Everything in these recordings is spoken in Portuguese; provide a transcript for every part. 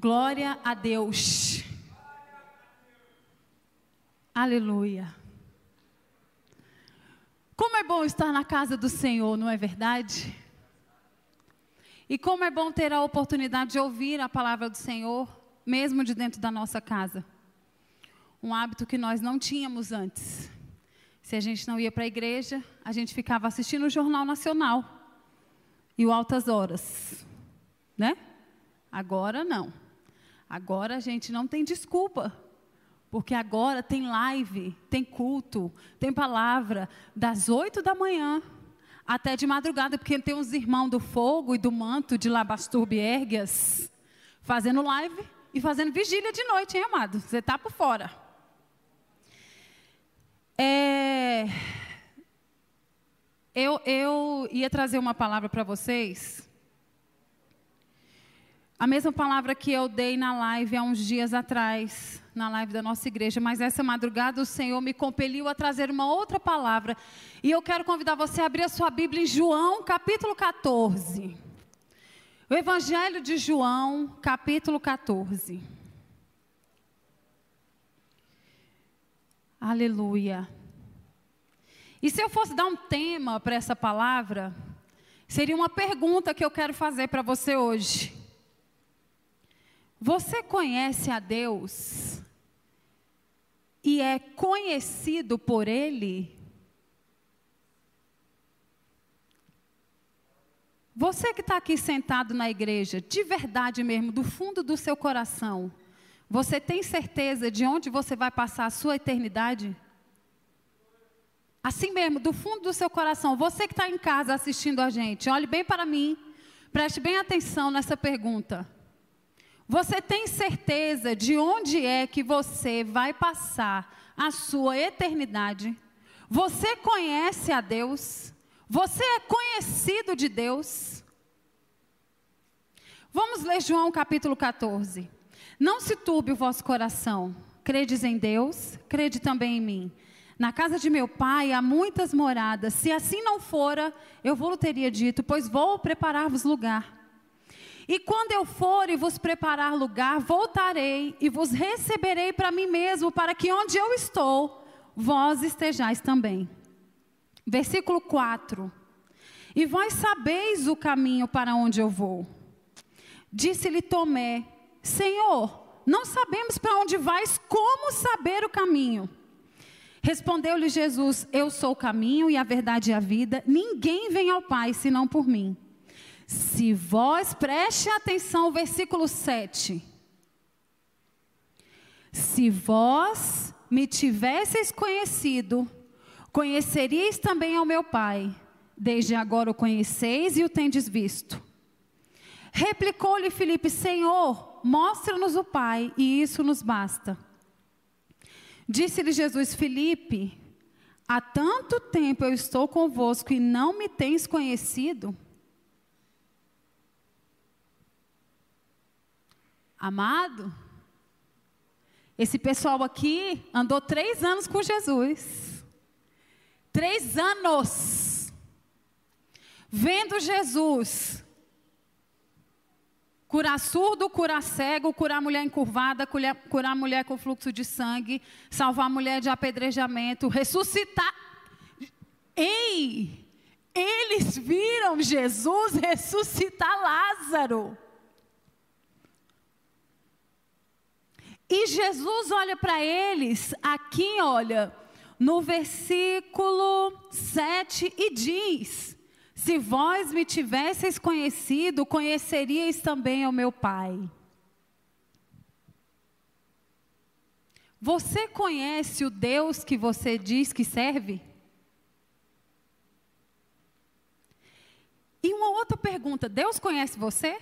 Glória a Deus. Aleluia. Como é bom estar na casa do Senhor, não é verdade? E como é bom ter a oportunidade de ouvir a palavra do Senhor, mesmo de dentro da nossa casa. Um hábito que nós não tínhamos antes. Se a gente não ia para a igreja, a gente ficava assistindo o Jornal Nacional e o Altas Horas, né? Agora não. Agora a gente não tem desculpa. Porque agora tem live, tem culto, tem palavra, das oito da manhã até de madrugada, porque tem uns irmãos do fogo e do manto de Labasturbe Erguias fazendo live e fazendo vigília de noite, hein, amado? Você está por fora. É... Eu, eu ia trazer uma palavra para vocês a mesma palavra que eu dei na live há uns dias atrás, na live da nossa igreja, mas essa madrugada o Senhor me compeliu a trazer uma outra palavra. E eu quero convidar você a abrir a sua Bíblia em João, capítulo 14. O Evangelho de João, capítulo 14. Aleluia. E se eu fosse dar um tema para essa palavra, seria uma pergunta que eu quero fazer para você hoje. Você conhece a Deus e é conhecido por Ele? Você que está aqui sentado na igreja, de verdade mesmo, do fundo do seu coração, você tem certeza de onde você vai passar a sua eternidade? Assim mesmo, do fundo do seu coração, você que está em casa assistindo a gente, olhe bem para mim, preste bem atenção nessa pergunta. Você tem certeza de onde é que você vai passar a sua eternidade? Você conhece a Deus? Você é conhecido de Deus? Vamos ler João capítulo 14. Não se turbe o vosso coração. Credes em Deus, crede também em mim. Na casa de meu pai há muitas moradas. Se assim não fora, eu vou teria dito, pois vou preparar-vos lugar. E quando eu for e vos preparar lugar, voltarei e vos receberei para mim mesmo, para que onde eu estou, vós estejais também. Versículo 4. E vós sabeis o caminho para onde eu vou. Disse-lhe Tomé: Senhor, não sabemos para onde vais, como saber o caminho? Respondeu-lhe Jesus: Eu sou o caminho e a verdade e a vida. Ninguém vem ao Pai senão por mim. Se vós, preste atenção ao versículo 7. Se vós me tivesseis conhecido, conheceríeis também ao meu Pai. Desde agora o conheceis e o tendes visto. Replicou-lhe Filipe: Senhor, mostra-nos o Pai, e isso nos basta. Disse-lhe Jesus: Filipe, há tanto tempo eu estou convosco e não me tens conhecido? Amado, esse pessoal aqui andou três anos com Jesus. Três anos. Vendo Jesus curar surdo, curar cego, curar mulher encurvada, curar, mulher com fluxo de sangue, salvar mulher de apedrejamento, ressuscitar. Ei! Eles viram Jesus ressuscitar Lázaro. E Jesus olha para eles, aqui olha, no versículo 7 e diz: Se vós me tivesseis conhecido, conheceríeis também o meu Pai. Você conhece o Deus que você diz que serve? E uma outra pergunta: Deus conhece você?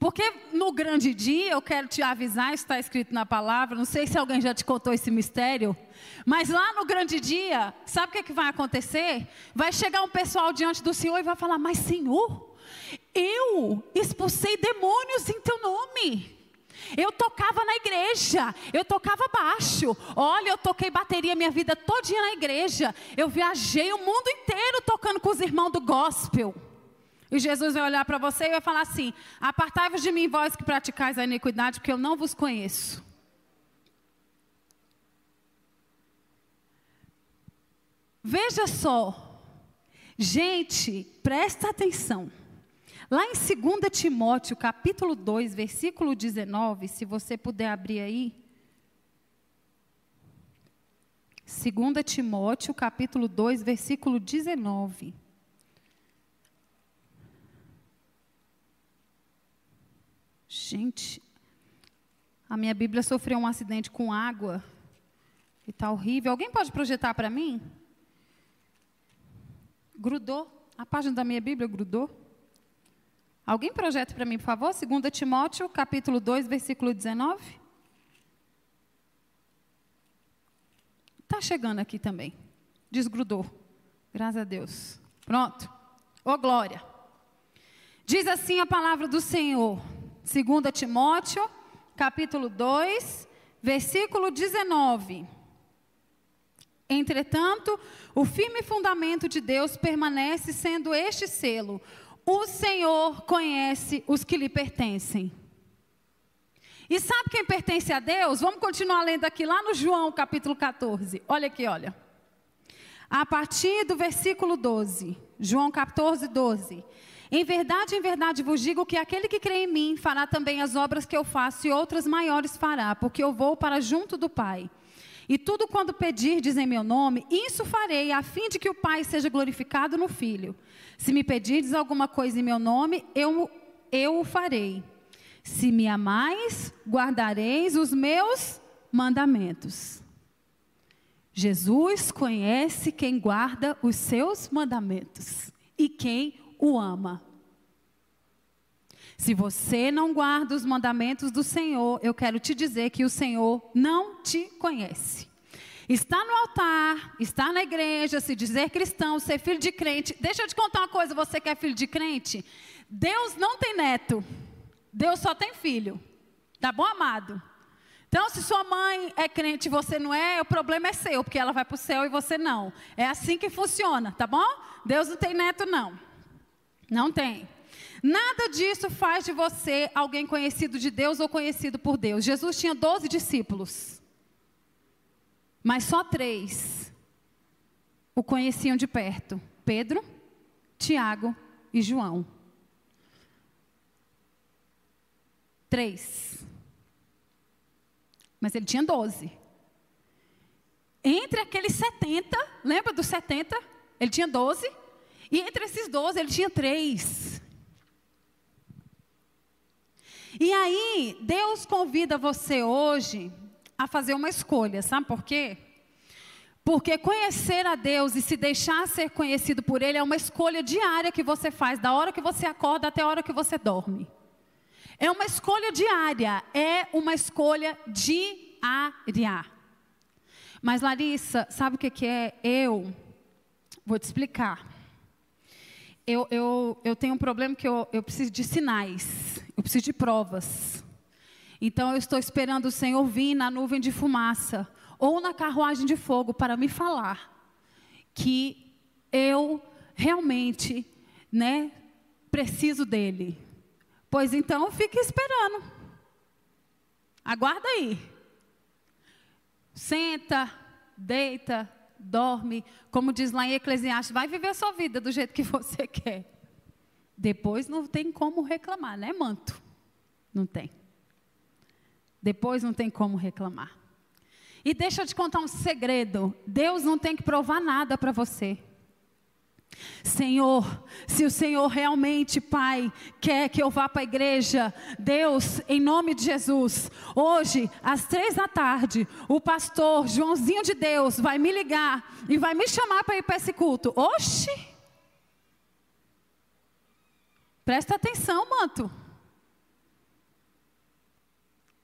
Porque no grande dia, eu quero te avisar, está escrito na palavra, não sei se alguém já te contou esse mistério, mas lá no grande dia, sabe o que, é que vai acontecer? Vai chegar um pessoal diante do Senhor e vai falar: Mas Senhor, eu expulsei demônios em teu nome. Eu tocava na igreja, eu tocava baixo. Olha, eu toquei bateria minha vida todinha na igreja. Eu viajei o mundo inteiro tocando com os irmãos do gospel. E Jesus vai olhar para você e vai falar assim: Apartai-vos de mim, vós que praticais a iniquidade, porque eu não vos conheço. Veja só, gente, presta atenção. Lá em 2 Timóteo, capítulo 2, versículo 19, se você puder abrir aí. 2 Timóteo, capítulo 2, versículo 19. Gente, a minha Bíblia sofreu um acidente com água. E está horrível. Alguém pode projetar para mim? Grudou. A página da minha Bíblia grudou. Alguém projeta para mim, por favor? 2 Timóteo, capítulo 2, versículo 19. Está chegando aqui também. Desgrudou. Graças a Deus. Pronto. Ô oh, glória. Diz assim a palavra do Senhor. 2 Timóteo, capítulo 2, versículo 19. Entretanto, o firme fundamento de Deus permanece sendo este selo: o Senhor conhece os que lhe pertencem. E sabe quem pertence a Deus? Vamos continuar lendo aqui lá no João capítulo 14. Olha aqui, olha. A partir do versículo 12. João 14, 12. Em verdade, em verdade vos digo que aquele que crê em mim fará também as obras que eu faço e outras maiores fará, porque eu vou para junto do Pai. E tudo quando pedirdes em meu nome, isso farei, a fim de que o Pai seja glorificado no Filho. Se me pedirdes alguma coisa em meu nome, eu, eu o farei. Se me amais, guardareis os meus mandamentos. Jesus conhece quem guarda os seus mandamentos e quem o ama. Se você não guarda os mandamentos do Senhor, eu quero te dizer que o Senhor não te conhece. Está no altar, está na igreja, se dizer cristão, ser filho de crente. Deixa eu te contar uma coisa, você que é filho de crente, Deus não tem neto. Deus só tem filho. Tá bom, amado? Então, se sua mãe é crente e você não é, o problema é seu, porque ela vai para o céu e você não. É assim que funciona, tá bom? Deus não tem neto, não. Não tem. Nada disso faz de você alguém conhecido de Deus ou conhecido por Deus. Jesus tinha 12 discípulos, mas só três o conheciam de perto: Pedro, Tiago e João. Três. Mas ele tinha 12. Entre aqueles 70, lembra dos 70? Ele tinha 12. E entre esses 12, ele tinha três. E aí, Deus convida você hoje a fazer uma escolha, sabe por quê? Porque conhecer a Deus e se deixar ser conhecido por Ele é uma escolha diária que você faz, da hora que você acorda até a hora que você dorme. É uma escolha diária, é uma escolha diária. Mas Larissa, sabe o que é? Eu vou te explicar eu, eu, eu tenho um problema que eu, eu preciso de sinais, eu preciso de provas. Então eu estou esperando o Senhor vir na nuvem de fumaça ou na carruagem de fogo para me falar que eu realmente, né, preciso dele. Pois então fique esperando. Aguarda aí. Senta, deita, dorme, como diz lá em Eclesiastes, vai viver a sua vida do jeito que você quer. Depois não tem como reclamar, né, manto? Não tem. Depois não tem como reclamar. E deixa eu te contar um segredo: Deus não tem que provar nada para você. Senhor, se o Senhor realmente, Pai, quer que eu vá para a igreja, Deus, em nome de Jesus, hoje, às três da tarde, o pastor Joãozinho de Deus vai me ligar e vai me chamar para ir para esse culto. Oxi! Presta atenção, manto.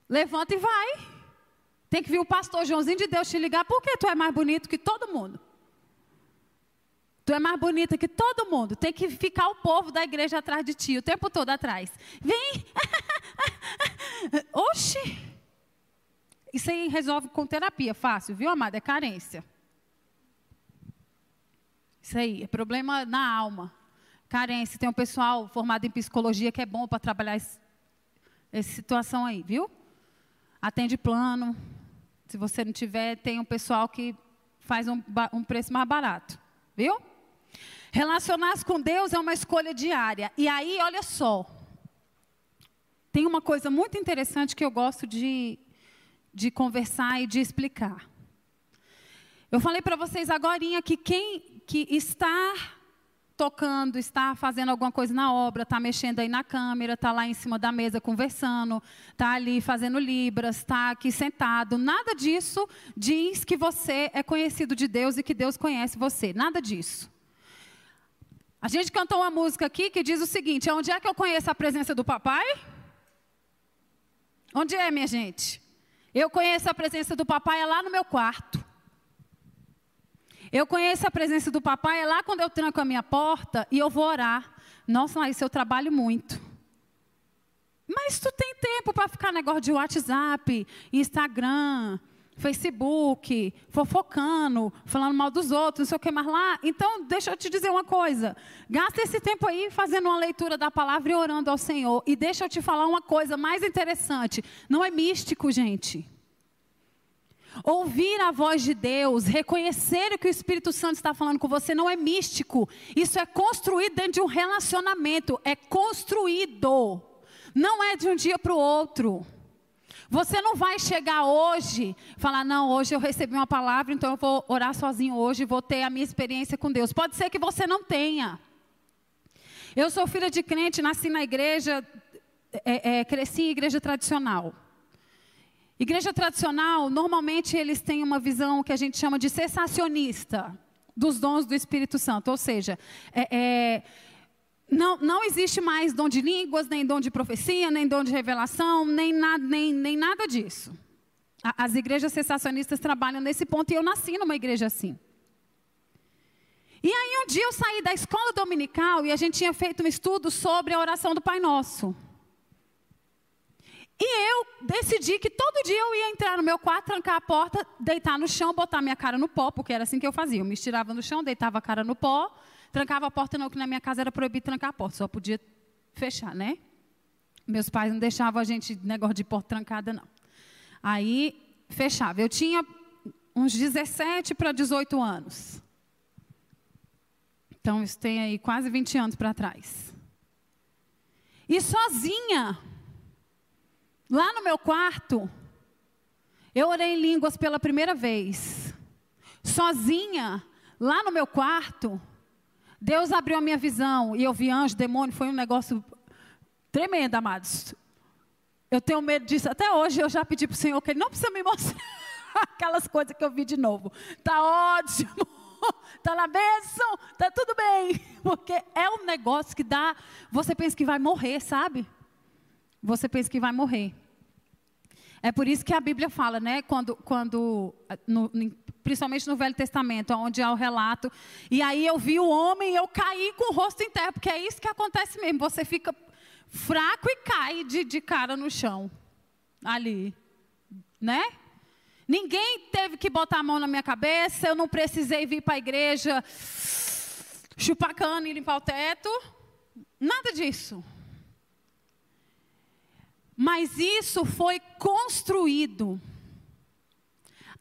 Levanta e vai. Tem que vir o pastor Joãozinho de Deus te ligar, porque tu é mais bonito que todo mundo. Tu é mais bonita que todo mundo. Tem que ficar o povo da igreja atrás de ti, o tempo todo atrás. Vem! Oxi! Isso aí resolve com terapia, fácil, viu, amada? É carência. Isso aí, é problema na alma. carência. Tem um pessoal formado em psicologia que é bom para trabalhar esse, essa situação aí, viu? Atende plano. Se você não tiver, tem um pessoal que faz um, um preço mais barato, viu? Relacionar-se com Deus é uma escolha diária. E aí, olha só. Tem uma coisa muito interessante que eu gosto de, de conversar e de explicar. Eu falei para vocês agora que quem que está tocando, está fazendo alguma coisa na obra, está mexendo aí na câmera, está lá em cima da mesa conversando, está ali fazendo libras, está aqui sentado. Nada disso diz que você é conhecido de Deus e que Deus conhece você. Nada disso. A gente cantou uma música aqui que diz o seguinte: onde é que eu conheço a presença do papai? Onde é, minha gente? Eu conheço a presença do papai é lá no meu quarto. Eu conheço a presença do papai é lá quando eu tranco a minha porta e eu vou orar. Nossa, isso eu trabalho muito. Mas tu tem tempo para ficar negócio de WhatsApp, Instagram, Facebook, fofocando, falando mal dos outros, não sei o que mais lá. Então, deixa eu te dizer uma coisa. Gasta esse tempo aí fazendo uma leitura da palavra e orando ao Senhor. E deixa eu te falar uma coisa mais interessante. Não é místico, gente. Ouvir a voz de Deus, reconhecer o que o Espírito Santo está falando com você não é místico. Isso é construído dentro de um relacionamento. É construído. Não é de um dia para o outro. Você não vai chegar hoje falar, não, hoje eu recebi uma palavra, então eu vou orar sozinho hoje, vou ter a minha experiência com Deus. Pode ser que você não tenha. Eu sou filha de crente, nasci na igreja, é, é, cresci em igreja tradicional. Igreja tradicional, normalmente eles têm uma visão que a gente chama de cessacionista dos dons do Espírito Santo. Ou seja, é, é, não, não existe mais dom de línguas, nem dom de profecia, nem dom de revelação, nem, na, nem, nem nada disso. As igrejas cessacionistas trabalham nesse ponto e eu nasci numa igreja assim. E aí um dia eu saí da escola dominical e a gente tinha feito um estudo sobre a oração do Pai Nosso. E eu decidi que todo dia eu ia entrar no meu quarto, trancar a porta, deitar no chão, botar minha cara no pó, porque era assim que eu fazia. Eu me estirava no chão, deitava a cara no pó, trancava a porta, não, que na minha casa era proibido trancar a porta, só podia fechar, né? Meus pais não deixavam a gente, negócio de porta trancada, não. Aí, fechava. Eu tinha uns 17 para 18 anos. Então, isso tem aí quase 20 anos para trás. E sozinha, Lá no meu quarto, eu orei em línguas pela primeira vez. Sozinha, lá no meu quarto, Deus abriu a minha visão e eu vi anjo, demônio, foi um negócio tremendo, amados. Eu tenho medo disso. Até hoje eu já pedi para o Senhor que Ele não precisa me mostrar aquelas coisas que eu vi de novo. Tá ótimo, tá na bênção, tá tudo bem. Porque é um negócio que dá. Você pensa que vai morrer, sabe? você pensa que vai morrer. É por isso que a Bíblia fala, né? Quando, quando no, principalmente no Velho Testamento, onde há o relato. E aí eu vi o homem, eu caí com o rosto em terra, porque é isso que acontece mesmo. Você fica fraco e cai de, de cara no chão, ali, né? Ninguém teve que botar a mão na minha cabeça. Eu não precisei vir para a igreja chupar cana e limpar o teto. Nada disso. Mas isso foi construído.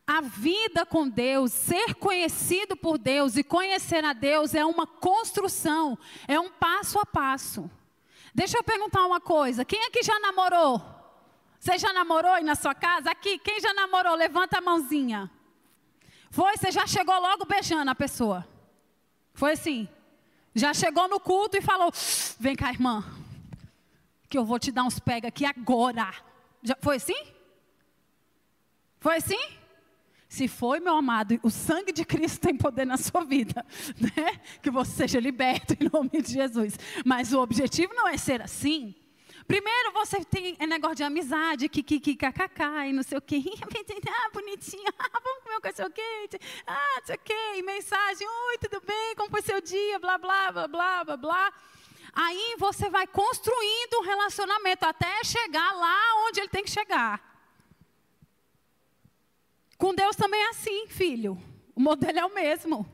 A vida com Deus, ser conhecido por Deus e conhecer a Deus é uma construção, é um passo a passo. Deixa eu perguntar uma coisa: quem aqui já namorou? Você já namorou aí na sua casa? Aqui, quem já namorou? Levanta a mãozinha. Foi? Você já chegou logo beijando a pessoa? Foi assim? Já chegou no culto e falou: Vem cá, irmã, que eu vou te dar uns pega aqui agora. Já, foi assim? Foi assim? Se foi, meu amado, o sangue de Cristo tem poder na sua vida, né? Que você seja liberto em nome de Jesus. Mas o objetivo não é ser assim. Primeiro você tem é negócio de amizade, kikiki, kkk, e não sei o quê. Ah, bonitinho, ah, vamos comer um cachorro quente, ah, não sei o quê, e mensagem, oi, tudo bem, como foi seu dia, blá, blá, blá, blá, blá, blá. Aí você vai construindo um relacionamento até chegar lá onde ele tem que chegar. Com Deus também é assim, filho. O modelo é o mesmo.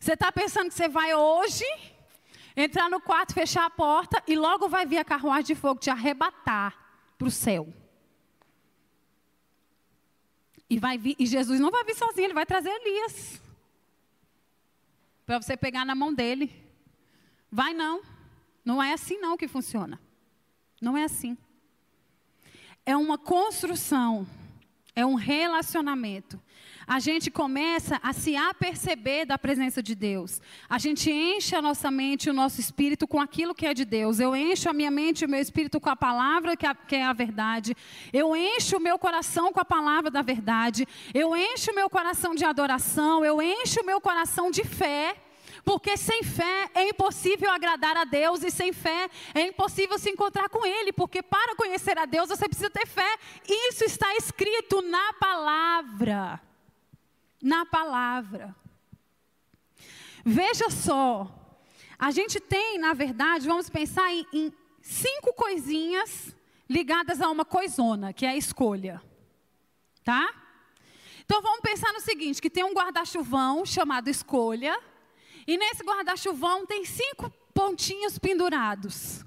Você está pensando que você vai hoje entrar no quarto, fechar a porta e logo vai vir a carruagem de fogo te arrebatar para o céu. E, vai vir, e Jesus não vai vir sozinho, ele vai trazer Elias. Para você pegar na mão dele. Vai não. Não é assim não que funciona. Não é assim. É uma construção. É um relacionamento a gente começa a se aperceber da presença de Deus. A gente enche a nossa mente, o nosso espírito com aquilo que é de Deus. Eu encho a minha mente e o meu espírito com a palavra que é a verdade. Eu encho o meu coração com a palavra da verdade. Eu encho o meu coração de adoração. Eu encho o meu coração de fé. Porque sem fé é impossível agradar a Deus e sem fé é impossível se encontrar com Ele. Porque para conhecer a Deus você precisa ter fé. Isso está escrito na palavra na palavra. Veja só, a gente tem, na verdade, vamos pensar em, em cinco coisinhas ligadas a uma coisona, que é a escolha. Tá? Então vamos pensar no seguinte: que tem um guarda-chuvão chamado escolha, e nesse guarda-chuvão tem cinco pontinhos pendurados.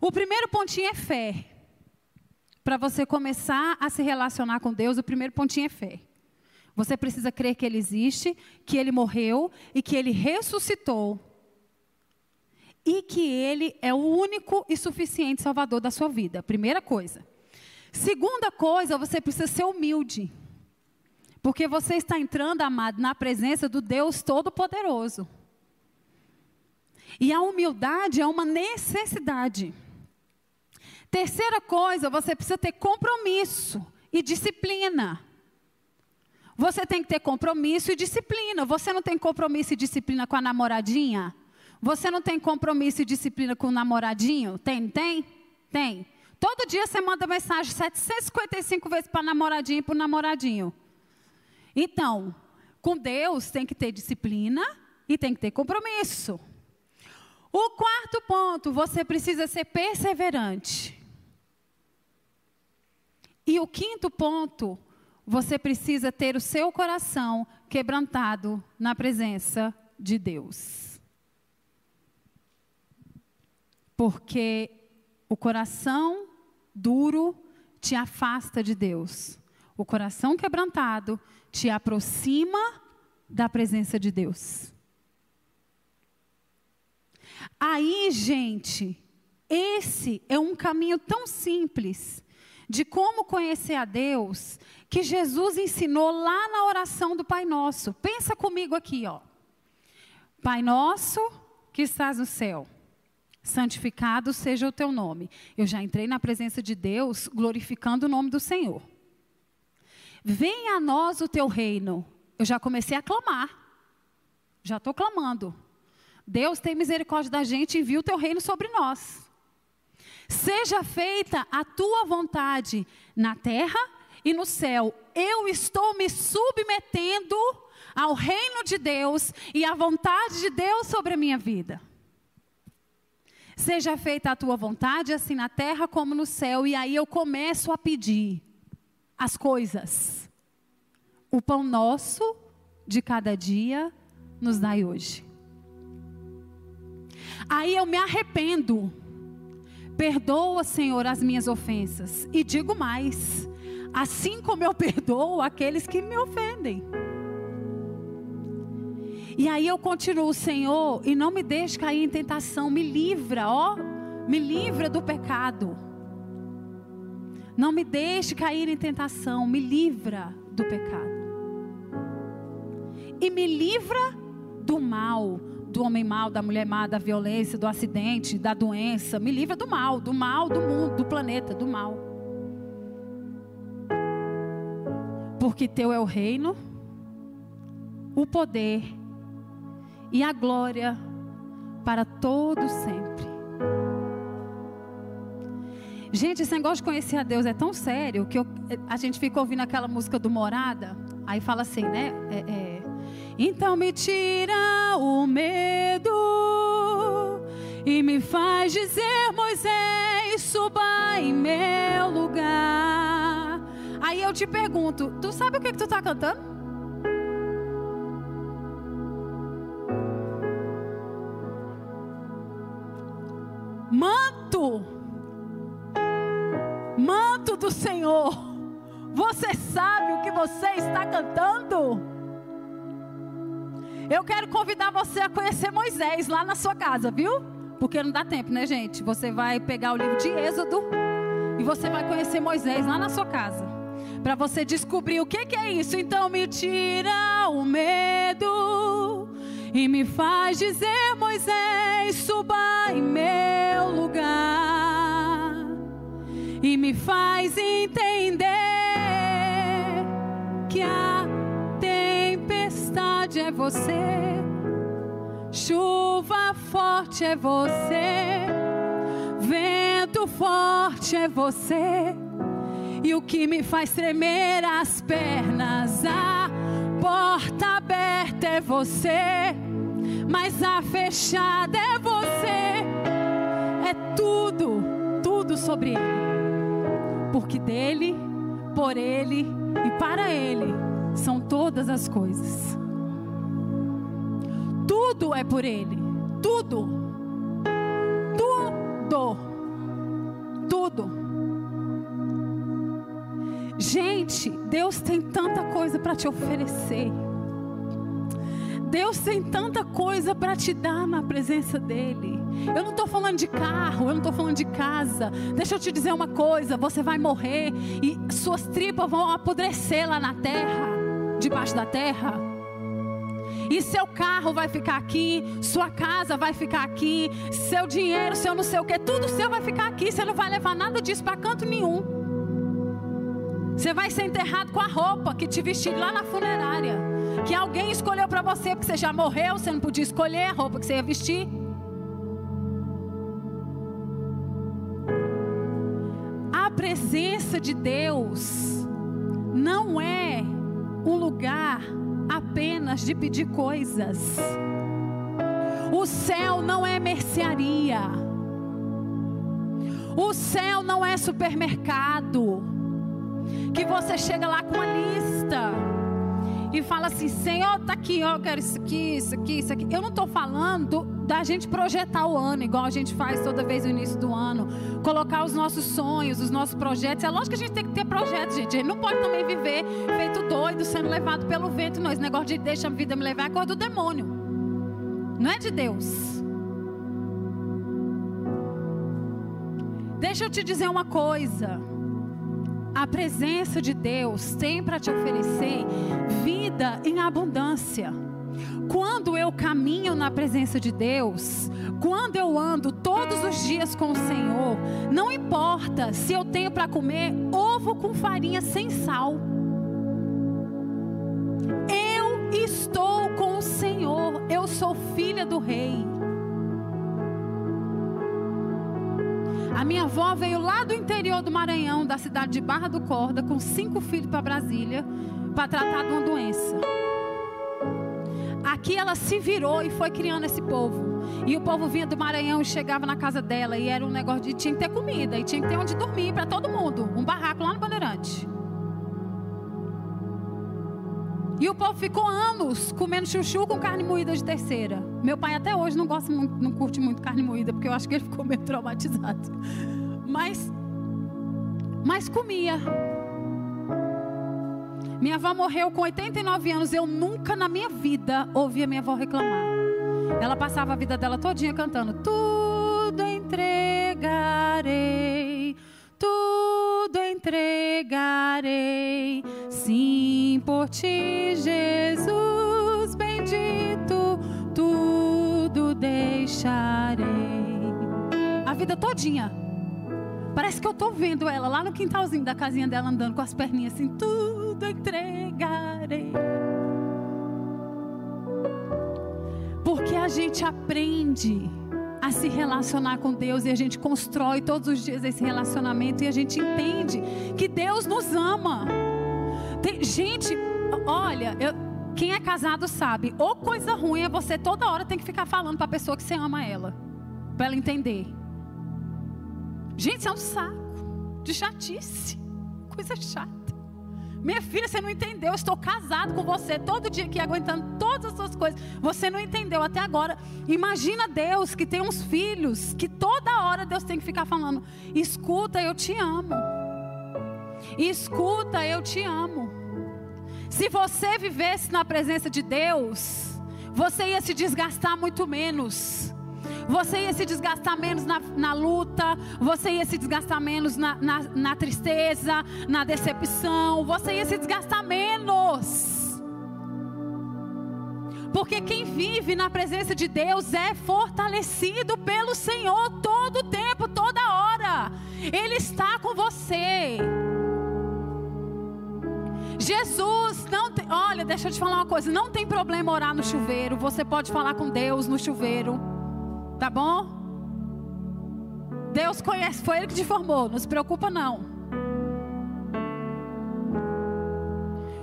O primeiro pontinho é fé. Para você começar a se relacionar com Deus, o primeiro pontinho é fé. Você precisa crer que Ele existe, que Ele morreu e que Ele ressuscitou. E que Ele é o único e suficiente Salvador da sua vida. Primeira coisa. Segunda coisa, você precisa ser humilde. Porque você está entrando, amado, na presença do Deus Todo-Poderoso. E a humildade é uma necessidade. Terceira coisa, você precisa ter compromisso e disciplina. Você tem que ter compromisso e disciplina. Você não tem compromisso e disciplina com a namoradinha? Você não tem compromisso e disciplina com o namoradinho? Tem, tem? Tem. Todo dia você manda mensagem 755 vezes para a namoradinha e para o namoradinho. Então, com Deus tem que ter disciplina e tem que ter compromisso. O quarto ponto, você precisa ser perseverante. E o quinto ponto, você precisa ter o seu coração quebrantado na presença de Deus. Porque o coração duro te afasta de Deus. O coração quebrantado te aproxima da presença de Deus. Aí, gente, esse é um caminho tão simples de como conhecer a Deus que Jesus ensinou lá na oração do Pai Nosso. Pensa comigo aqui, ó. Pai nosso que estás no céu, santificado seja o teu nome. Eu já entrei na presença de Deus glorificando o nome do Senhor. Venha a nós o teu reino. Eu já comecei a clamar. Já estou clamando. Deus tem misericórdia da gente e envia o teu reino sobre nós. Seja feita a tua vontade na terra e no céu. Eu estou me submetendo ao reino de Deus e à vontade de Deus sobre a minha vida. Seja feita a tua vontade, assim na terra como no céu, e aí eu começo a pedir as coisas. O pão nosso de cada dia nos dai hoje. Aí eu me arrependo Perdoa, Senhor, as minhas ofensas. E digo mais: assim como eu perdoo aqueles que me ofendem. E aí eu continuo, Senhor, e não me deixe cair em tentação, me livra, ó, me livra do pecado. Não me deixe cair em tentação, me livra do pecado. E me livra do mal do homem mal, da mulher má, da violência, do acidente, da doença. Me livra do mal, do mal do mundo, do planeta, do mal. Porque teu é o reino, o poder e a glória para todos sempre. Gente, esse negócio de conhecer a Deus é tão sério que eu, a gente fica ouvindo aquela música do Morada, aí fala assim, né? É, é, então me tira o medo e me faz dizer, Moisés, suba em meu lugar. Aí eu te pergunto, tu sabe o que, que tu está cantando? Do Senhor. Você sabe o que você está cantando? Eu quero convidar você a conhecer Moisés lá na sua casa, viu? Porque não dá tempo, né, gente? Você vai pegar o livro de Êxodo e você vai conhecer Moisés lá na sua casa. Para você descobrir o que, que é isso. Então me tira o medo e me faz dizer, Moisés, suba em meu E me faz entender que a tempestade é você, chuva forte é você, vento forte é você. E o que me faz tremer as pernas, a porta aberta é você mas a fechada é você. É tudo, tudo sobre Ele. Porque dele, por Ele e para Ele são todas as coisas. Tudo é por Ele. Tudo. Tudo. Tudo. Gente, Deus tem tanta coisa para te oferecer. Deus tem tanta coisa para te dar na presença dEle. Eu não estou falando de carro, eu não estou falando de casa. Deixa eu te dizer uma coisa: você vai morrer e suas tripas vão apodrecer lá na terra, debaixo da terra. E seu carro vai ficar aqui, sua casa vai ficar aqui, seu dinheiro, seu não sei o que, tudo seu vai ficar aqui. Você não vai levar nada disso para canto nenhum. Você vai ser enterrado com a roupa que te vestiu lá na funerária que alguém escolheu para você porque você já morreu, você não podia escolher a roupa que você ia vestir. Presença de Deus não é um lugar apenas de pedir coisas. O céu não é mercearia. O céu não é supermercado. Que você chega lá com a lista e fala assim: Senhor, tá aqui, ó, eu quero isso aqui, isso aqui, isso aqui. Eu não estou falando da gente projetar o ano, igual a gente faz toda vez no início do ano, colocar os nossos sonhos, os nossos projetos. É lógico que a gente tem que ter projetos, gente. A gente não pode também viver feito doido, sendo levado pelo vento, não. Esse negócio de deixa a vida me levar é coisa do demônio, não é de Deus. Deixa eu te dizer uma coisa a presença de Deus tem para te oferecer vida em abundância. Quando eu caminho na presença de Deus, quando eu ando todos os dias com o Senhor, não importa se eu tenho para comer ovo com farinha sem sal. Eu estou com o Senhor, eu sou filha do Rei. A minha avó veio lá do interior do Maranhão, da cidade de Barra do Corda, com cinco filhos para Brasília, para tratar de uma doença. Aqui ela se virou e foi criando esse povo. E o povo vinha do Maranhão e chegava na casa dela e era um negócio de tinha que ter comida e tinha que ter onde dormir para todo mundo. Um barraco lá no Bandeirante. E o povo ficou anos comendo chuchu com carne moída de terceira. Meu pai até hoje não gosta não curte muito carne moída, porque eu acho que ele ficou meio traumatizado. Mas, mas comia. Minha avó morreu com 89 anos. Eu nunca na minha vida ouvi a minha avó reclamar. Ela passava a vida dela todinha cantando: Tudo entregarei, tudo entregarei Sim, por ti, Jesus bendito, tudo deixarei. A vida todinha. Parece que eu tô vendo ela lá no quintalzinho da casinha dela andando com as perninhas assim, tudo entregarei. Porque a gente aprende a se relacionar com Deus e a gente constrói todos os dias esse relacionamento e a gente entende que Deus nos ama. Tem, gente, olha, eu, quem é casado sabe, ou coisa ruim é você toda hora tem que ficar falando para a pessoa que você ama ela, para ela entender. Gente, é um saco de chatice, coisa chata. Minha filha, você não entendeu. Eu estou casado com você todo dia aqui, aguentando todas as suas coisas. Você não entendeu até agora. Imagina Deus que tem uns filhos que toda hora Deus tem que ficar falando: escuta, eu te amo. Escuta, eu te amo. Se você vivesse na presença de Deus, você ia se desgastar muito menos. Você ia se desgastar menos na, na luta, você ia se desgastar menos na, na, na tristeza, na decepção, você ia se desgastar menos. Porque quem vive na presença de Deus é fortalecido pelo Senhor todo o tempo, toda hora. Ele está com você. Jesus não tem, olha, deixa eu te falar uma coisa, não tem problema orar no chuveiro, você pode falar com Deus no chuveiro. Tá bom? Deus conhece, foi Ele que te formou, não se preocupa não.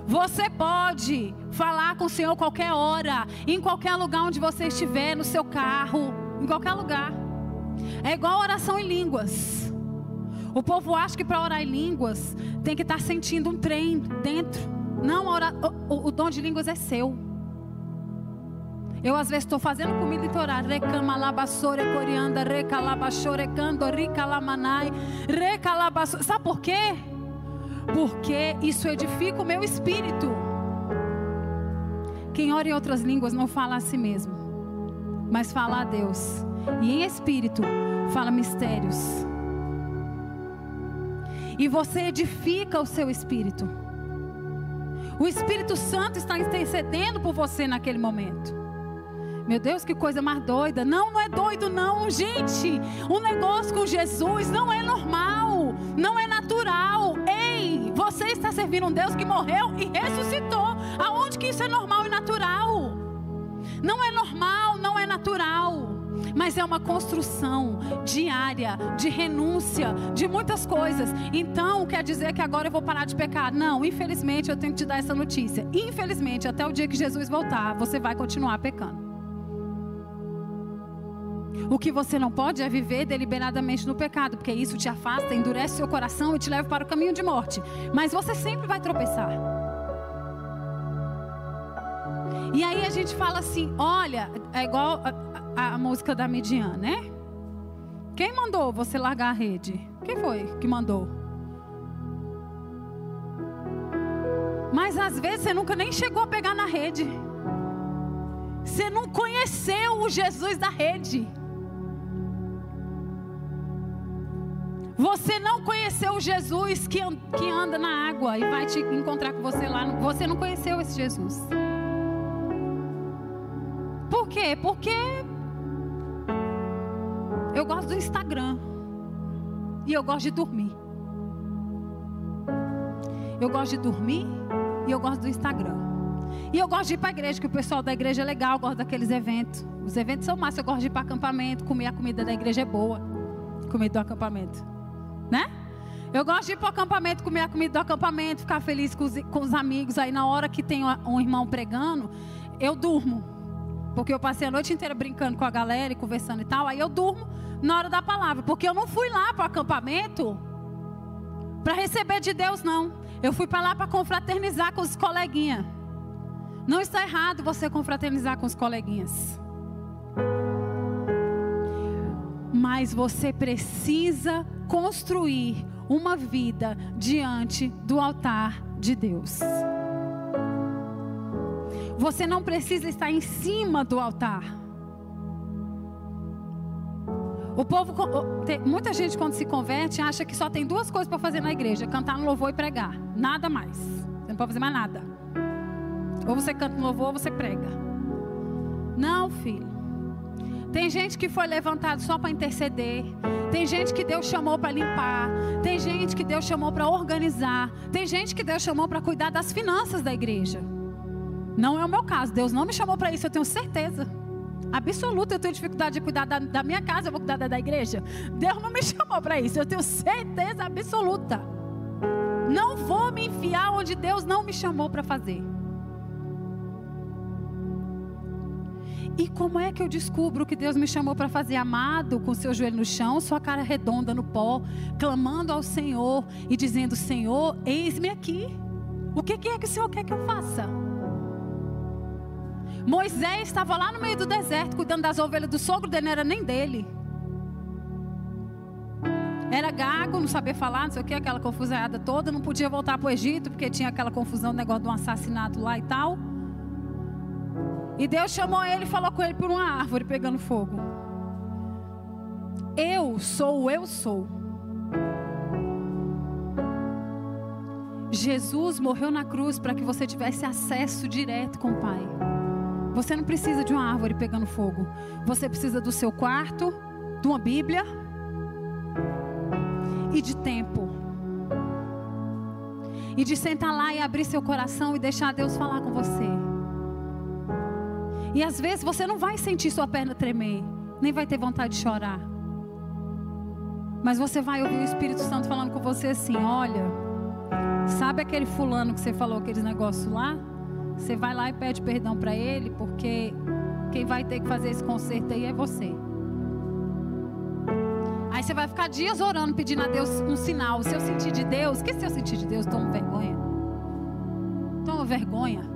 Você pode falar com o Senhor qualquer hora, em qualquer lugar onde você estiver, no seu carro, em qualquer lugar. É igual oração em línguas. O povo acha que para orar em línguas tem que estar tá sentindo um trem dentro. Não, o, o, o dom de línguas é seu. Eu às vezes estou fazendo comida e estou orando. Recamalabassore corianda, recalabachore cando, ricalamanai, recalabassore. Sabe por quê? Porque isso edifica o meu espírito. Quem ora em outras línguas não fala a si mesmo, mas fala a Deus. E em espírito fala mistérios. E você edifica o seu espírito. O Espírito Santo está intercedendo por você naquele momento. Meu Deus, que coisa mais doida. Não, não é doido, não, gente. O um negócio com Jesus não é normal, não é natural. Ei, você está servindo um Deus que morreu e ressuscitou. Aonde que isso é normal e natural? Não é normal, não é natural. Mas é uma construção diária, de renúncia, de muitas coisas. Então, quer dizer que agora eu vou parar de pecar? Não, infelizmente eu tenho que te dar essa notícia. Infelizmente, até o dia que Jesus voltar, você vai continuar pecando. O que você não pode é viver deliberadamente no pecado, porque isso te afasta, endurece seu coração e te leva para o caminho de morte. Mas você sempre vai tropeçar. E aí a gente fala assim: olha, é igual a, a, a música da Midian, né? Quem mandou você largar a rede? Quem foi que mandou? Mas às vezes você nunca nem chegou a pegar na rede. Você não conheceu o Jesus da rede. Você não conheceu o Jesus que, que anda na água e vai te encontrar com você lá. Você não conheceu esse Jesus. Por quê? Porque eu gosto do Instagram. E eu gosto de dormir. Eu gosto de dormir e eu gosto do Instagram. E eu gosto de ir para a igreja, que o pessoal da igreja é legal, eu gosto daqueles eventos. Os eventos são massa, eu gosto de ir para acampamento, comer a comida da igreja é boa. Comida do acampamento né? Eu gosto de ir para o acampamento, comer a comida do acampamento, ficar feliz com os, com os amigos. Aí na hora que tem um irmão pregando, eu durmo. Porque eu passei a noite inteira brincando com a galera e conversando e tal. Aí eu durmo na hora da palavra. Porque eu não fui lá para o acampamento para receber de Deus, não. Eu fui para lá para confraternizar com os coleguinhas. Não está errado você confraternizar com os coleguinhas. Mas você precisa construir uma vida diante do altar de Deus. Você não precisa estar em cima do altar. O povo, muita gente quando se converte acha que só tem duas coisas para fazer na igreja: cantar no louvor e pregar. Nada mais. Você não pode fazer mais nada. Ou você canta no louvor ou você prega. Não, filho. Tem gente que foi levantado só para interceder. Tem gente que Deus chamou para limpar. Tem gente que Deus chamou para organizar. Tem gente que Deus chamou para cuidar das finanças da igreja. Não é o meu caso. Deus não me chamou para isso, eu tenho certeza. Absoluta, eu tenho dificuldade de cuidar da, da minha casa, eu vou cuidar da, da igreja. Deus não me chamou para isso, eu tenho certeza absoluta. Não vou me enfiar onde Deus não me chamou para fazer. E como é que eu descubro que Deus me chamou para fazer amado, com seu joelho no chão, sua cara redonda no pó, clamando ao Senhor e dizendo: Senhor, eis-me aqui. O que, é que o Senhor quer que eu faça? Moisés estava lá no meio do deserto, cuidando das ovelhas do sogro dele, não era nem dele. Era gago, não sabia falar, não sei o que, aquela confusada toda, não podia voltar para o Egito, porque tinha aquela confusão, negócio de um assassinato lá e tal. E Deus chamou ele e falou com ele por uma árvore pegando fogo. Eu sou o eu sou. Jesus morreu na cruz para que você tivesse acesso direto com o Pai. Você não precisa de uma árvore pegando fogo. Você precisa do seu quarto, de uma Bíblia e de tempo. E de sentar lá e abrir seu coração e deixar Deus falar com você. E às vezes você não vai sentir sua perna tremer, nem vai ter vontade de chorar. Mas você vai ouvir o Espírito Santo falando com você assim: olha, sabe aquele fulano que você falou aqueles negócios lá? Você vai lá e pede perdão para ele, porque quem vai ter que fazer esse conserto aí é você. Aí você vai ficar dias orando, pedindo a Deus um sinal. Se eu sentir de Deus, que se eu sentir de Deus? Toma vergonha. Toma vergonha.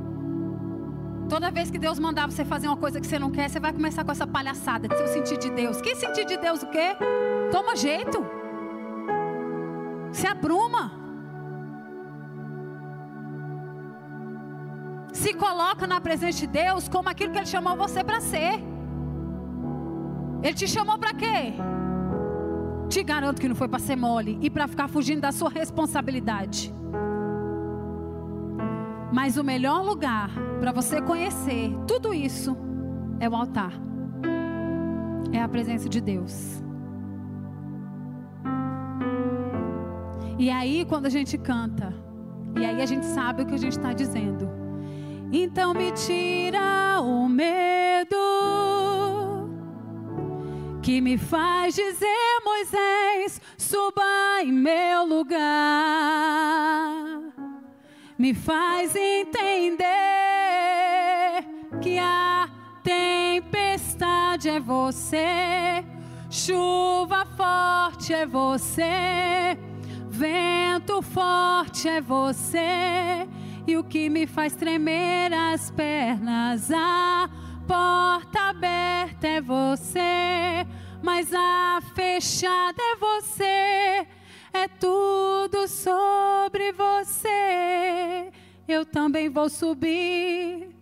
Toda vez que Deus mandar você fazer uma coisa que você não quer, você vai começar com essa palhaçada de se eu sentir de Deus. Quem sentir de Deus o quê? Toma jeito. Se abruma. Se coloca na presença de Deus como aquilo que Ele chamou você para ser. Ele te chamou para quê? Te garanto que não foi para ser mole e para ficar fugindo da sua responsabilidade. Mas o melhor lugar para você conhecer tudo isso é o altar. É a presença de Deus. E aí, quando a gente canta, e aí a gente sabe o que a gente está dizendo. Então me tira o medo que me faz dizer, Moisés, suba em meu lugar me faz entender que a tempestade é você, chuva forte é você, vento forte é você, e o que me faz tremer as pernas, a porta aberta é você, mas a fechada é você é tudo sobre você. Eu também vou subir.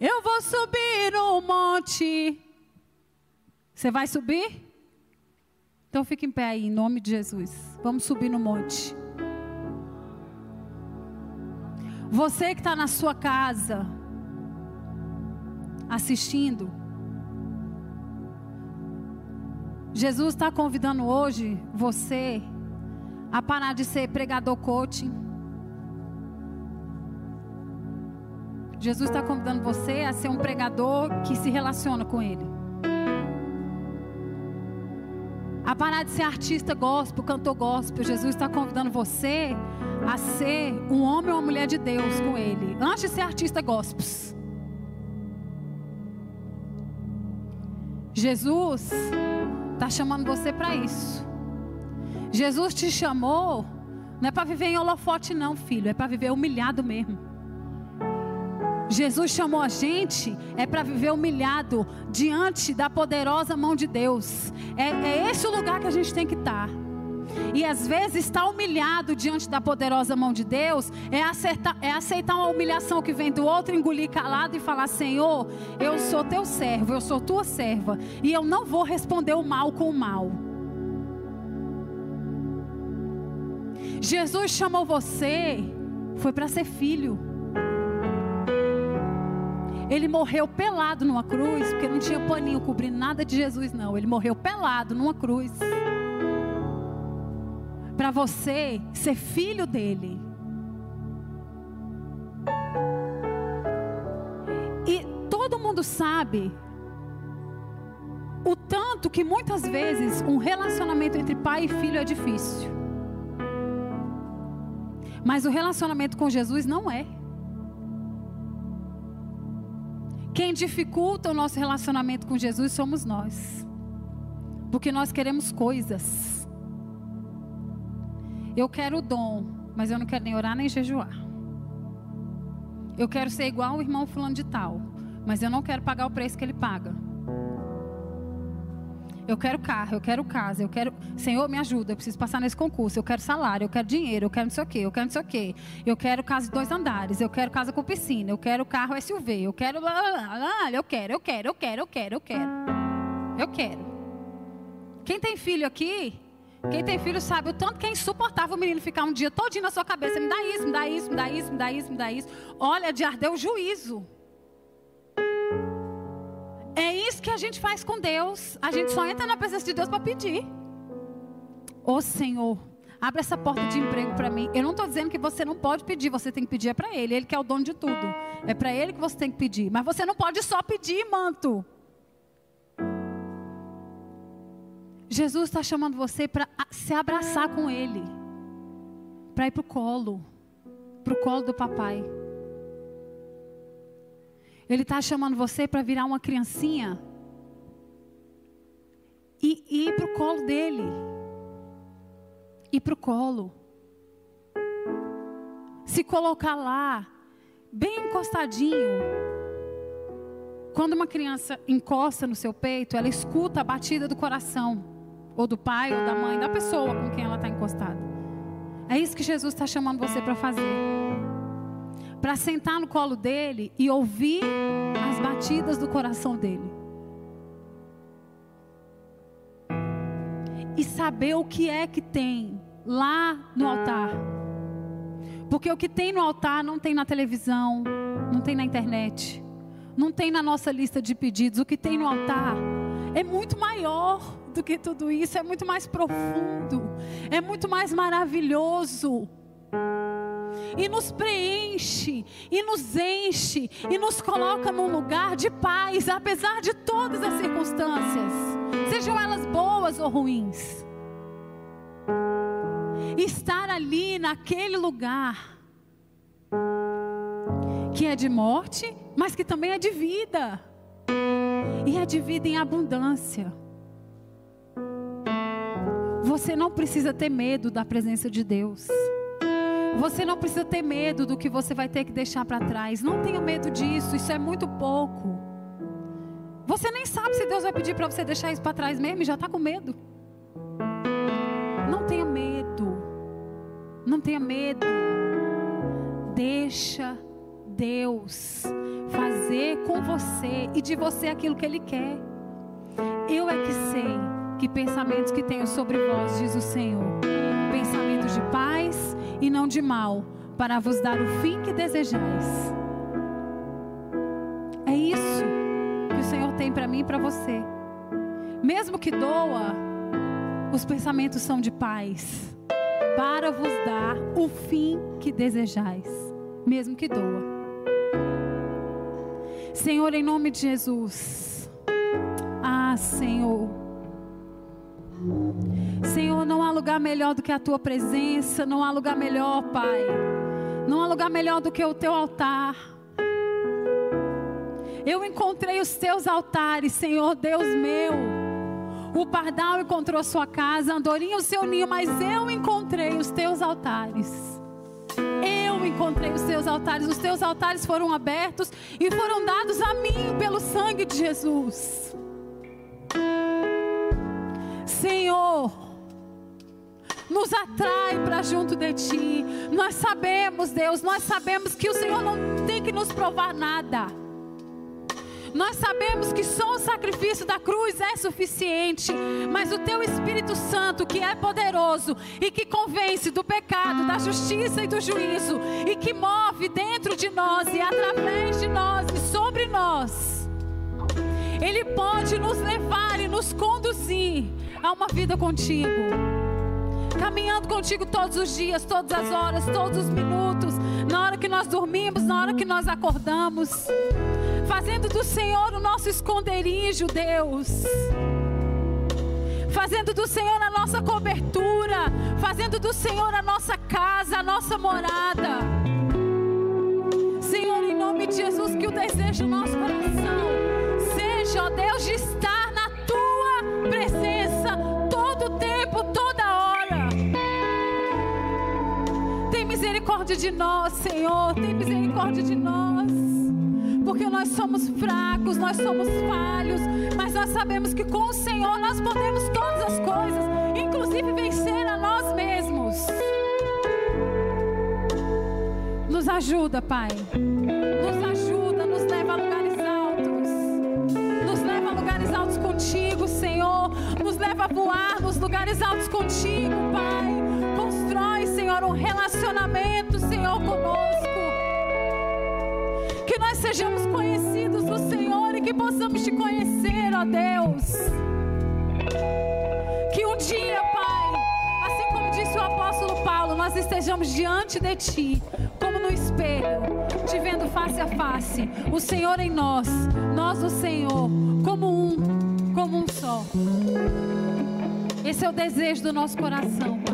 Eu vou subir no monte. Você vai subir? Então fique em pé aí, em nome de Jesus. Vamos subir no monte. Você que está na sua casa, assistindo, Jesus está convidando hoje você a parar de ser pregador coaching. Jesus está convidando você a ser um pregador que se relaciona com Ele. A parar de ser artista gospel, cantor gospel. Jesus está convidando você a ser um homem ou uma mulher de Deus com Ele. Antes de ser artista gospel. Jesus está chamando você para isso. Jesus te chamou, não é para viver em holofote, não, filho, é para viver humilhado mesmo. Jesus chamou a gente é para viver humilhado diante da poderosa mão de Deus. É, é esse o lugar que a gente tem que estar. E às vezes estar humilhado diante da poderosa mão de Deus é, é aceitar uma humilhação que vem do outro, engolir calado e falar: Senhor, eu sou teu servo, eu sou tua serva, e eu não vou responder o mal com o mal. Jesus chamou você, foi para ser filho. Ele morreu pelado numa cruz, porque não tinha paninho cobrindo nada de Jesus, não. Ele morreu pelado numa cruz para você ser filho dele. E todo mundo sabe o tanto que muitas vezes um relacionamento entre pai e filho é difícil. Mas o relacionamento com Jesus não é. Quem dificulta o nosso relacionamento com Jesus somos nós. Porque nós queremos coisas. Eu quero o dom, mas eu não quero nem orar nem jejuar. Eu quero ser igual o irmão fulano de tal, mas eu não quero pagar o preço que ele paga. Eu quero carro, eu quero casa, eu quero. Senhor, me ajuda, eu preciso passar nesse concurso. Eu quero salário, eu quero dinheiro, eu quero não sei o quê, eu quero não sei o quê. Eu quero casa de dois andares, eu quero casa com piscina, eu quero carro SUV, eu quero. Eu quero, eu quero, eu quero, eu quero, eu quero. Eu quero. Quem tem filho aqui, quem tem filho sabe o tanto que é insuportável o menino ficar um dia todinho na sua cabeça. Me dá isso, me dá isso, me dá isso, me dá isso, me dá isso. Olha, de arder o juízo. É isso que a gente faz com Deus. A gente só entra na presença de Deus para pedir. Ô oh, Senhor, abre essa porta de emprego para mim. Eu não estou dizendo que você não pode pedir, você tem que pedir é para Ele. Ele que é o dono de tudo. É para Ele que você tem que pedir. Mas você não pode só pedir, manto. Jesus está chamando você para se abraçar com Ele, para ir para o colo, para o colo do papai. Ele está chamando você para virar uma criancinha e, e ir para o colo dele. Ir para o colo. Se colocar lá, bem encostadinho. Quando uma criança encosta no seu peito, ela escuta a batida do coração, ou do pai, ou da mãe, da pessoa com quem ela está encostada. É isso que Jesus está chamando você para fazer para sentar no colo dele e ouvir as batidas do coração dele. E saber o que é que tem lá no altar. Porque o que tem no altar não tem na televisão, não tem na internet, não tem na nossa lista de pedidos. O que tem no altar é muito maior do que tudo isso, é muito mais profundo, é muito mais maravilhoso e nos preenche, e nos enche, e nos coloca num lugar de paz, apesar de todas as circunstâncias, sejam elas boas ou ruins. Estar ali naquele lugar que é de morte, mas que também é de vida, e é de vida em abundância. Você não precisa ter medo da presença de Deus. Você não precisa ter medo do que você vai ter que deixar para trás. Não tenha medo disso, isso é muito pouco. Você nem sabe se Deus vai pedir para você deixar isso para trás mesmo e já está com medo. Não tenha medo. Não tenha medo. Deixa Deus fazer com você e de você aquilo que Ele quer. Eu é que sei que pensamentos que tenho sobre vós, diz o Senhor, pensamentos de paz e não de mal, para vos dar o fim que desejais. É isso que o Senhor tem para mim e para você. Mesmo que doa, os pensamentos são de paz, para vos dar o fim que desejais, mesmo que doa. Senhor, em nome de Jesus. Ah, Senhor. Senhor, não há lugar melhor do que a tua presença, não há lugar melhor, Pai. Não há lugar melhor do que o teu altar. Eu encontrei os teus altares, Senhor Deus meu. O pardal encontrou sua casa, a andorinha o seu ninho, mas eu encontrei os teus altares. Eu encontrei os teus altares. Os teus altares foram abertos e foram dados a mim pelo sangue de Jesus. Nos atrai para junto de Ti. Nós sabemos, Deus, nós sabemos que o Senhor não tem que nos provar nada. Nós sabemos que só o sacrifício da cruz é suficiente, mas o Teu Espírito Santo, que é poderoso e que convence do pecado, da justiça e do juízo, e que move dentro de nós e através de nós e sobre nós, Ele pode nos levar e nos conduzir a uma vida contigo. Caminhando contigo todos os dias, todas as horas, todos os minutos, na hora que nós dormimos, na hora que nós acordamos. Fazendo do Senhor o nosso esconderijo, Deus. Fazendo do Senhor a nossa cobertura, fazendo do Senhor a nossa casa, a nossa morada. Senhor, em nome de Jesus, que o desejo do nosso coração seja, ó Deus, de estar na tua presença todo tempo, toda misericórdia de nós, Senhor. Tem misericórdia de nós. Porque nós somos fracos, nós somos falhos, mas nós sabemos que com o Senhor nós podemos todas as coisas, inclusive vencer a nós mesmos. Nos ajuda, Pai. Nos ajuda, nos leva a lugares altos. Nos leva a lugares altos contigo, Senhor. Nos leva a voar nos lugares altos contigo, Pai. Relacionamento, Senhor, conosco. Que nós sejamos conhecidos do Senhor e que possamos te conhecer, ó Deus. Que um dia, Pai, assim como disse o apóstolo Paulo, nós estejamos diante de Ti como no espelho, te vendo face a face, o Senhor em nós, nós o Senhor, como um, como um só. Esse é o desejo do nosso coração.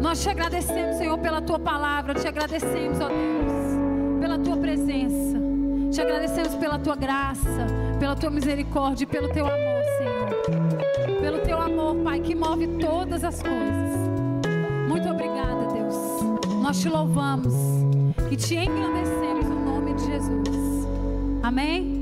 Nós te agradecemos, Senhor, pela tua palavra, te agradecemos, ó Deus, pela tua presença, te agradecemos pela tua graça, pela tua misericórdia e pelo teu amor, Senhor. Pelo teu amor, Pai, que move todas as coisas. Muito obrigada, nós te louvamos e te engrandecemos no nome de Jesus. Amém?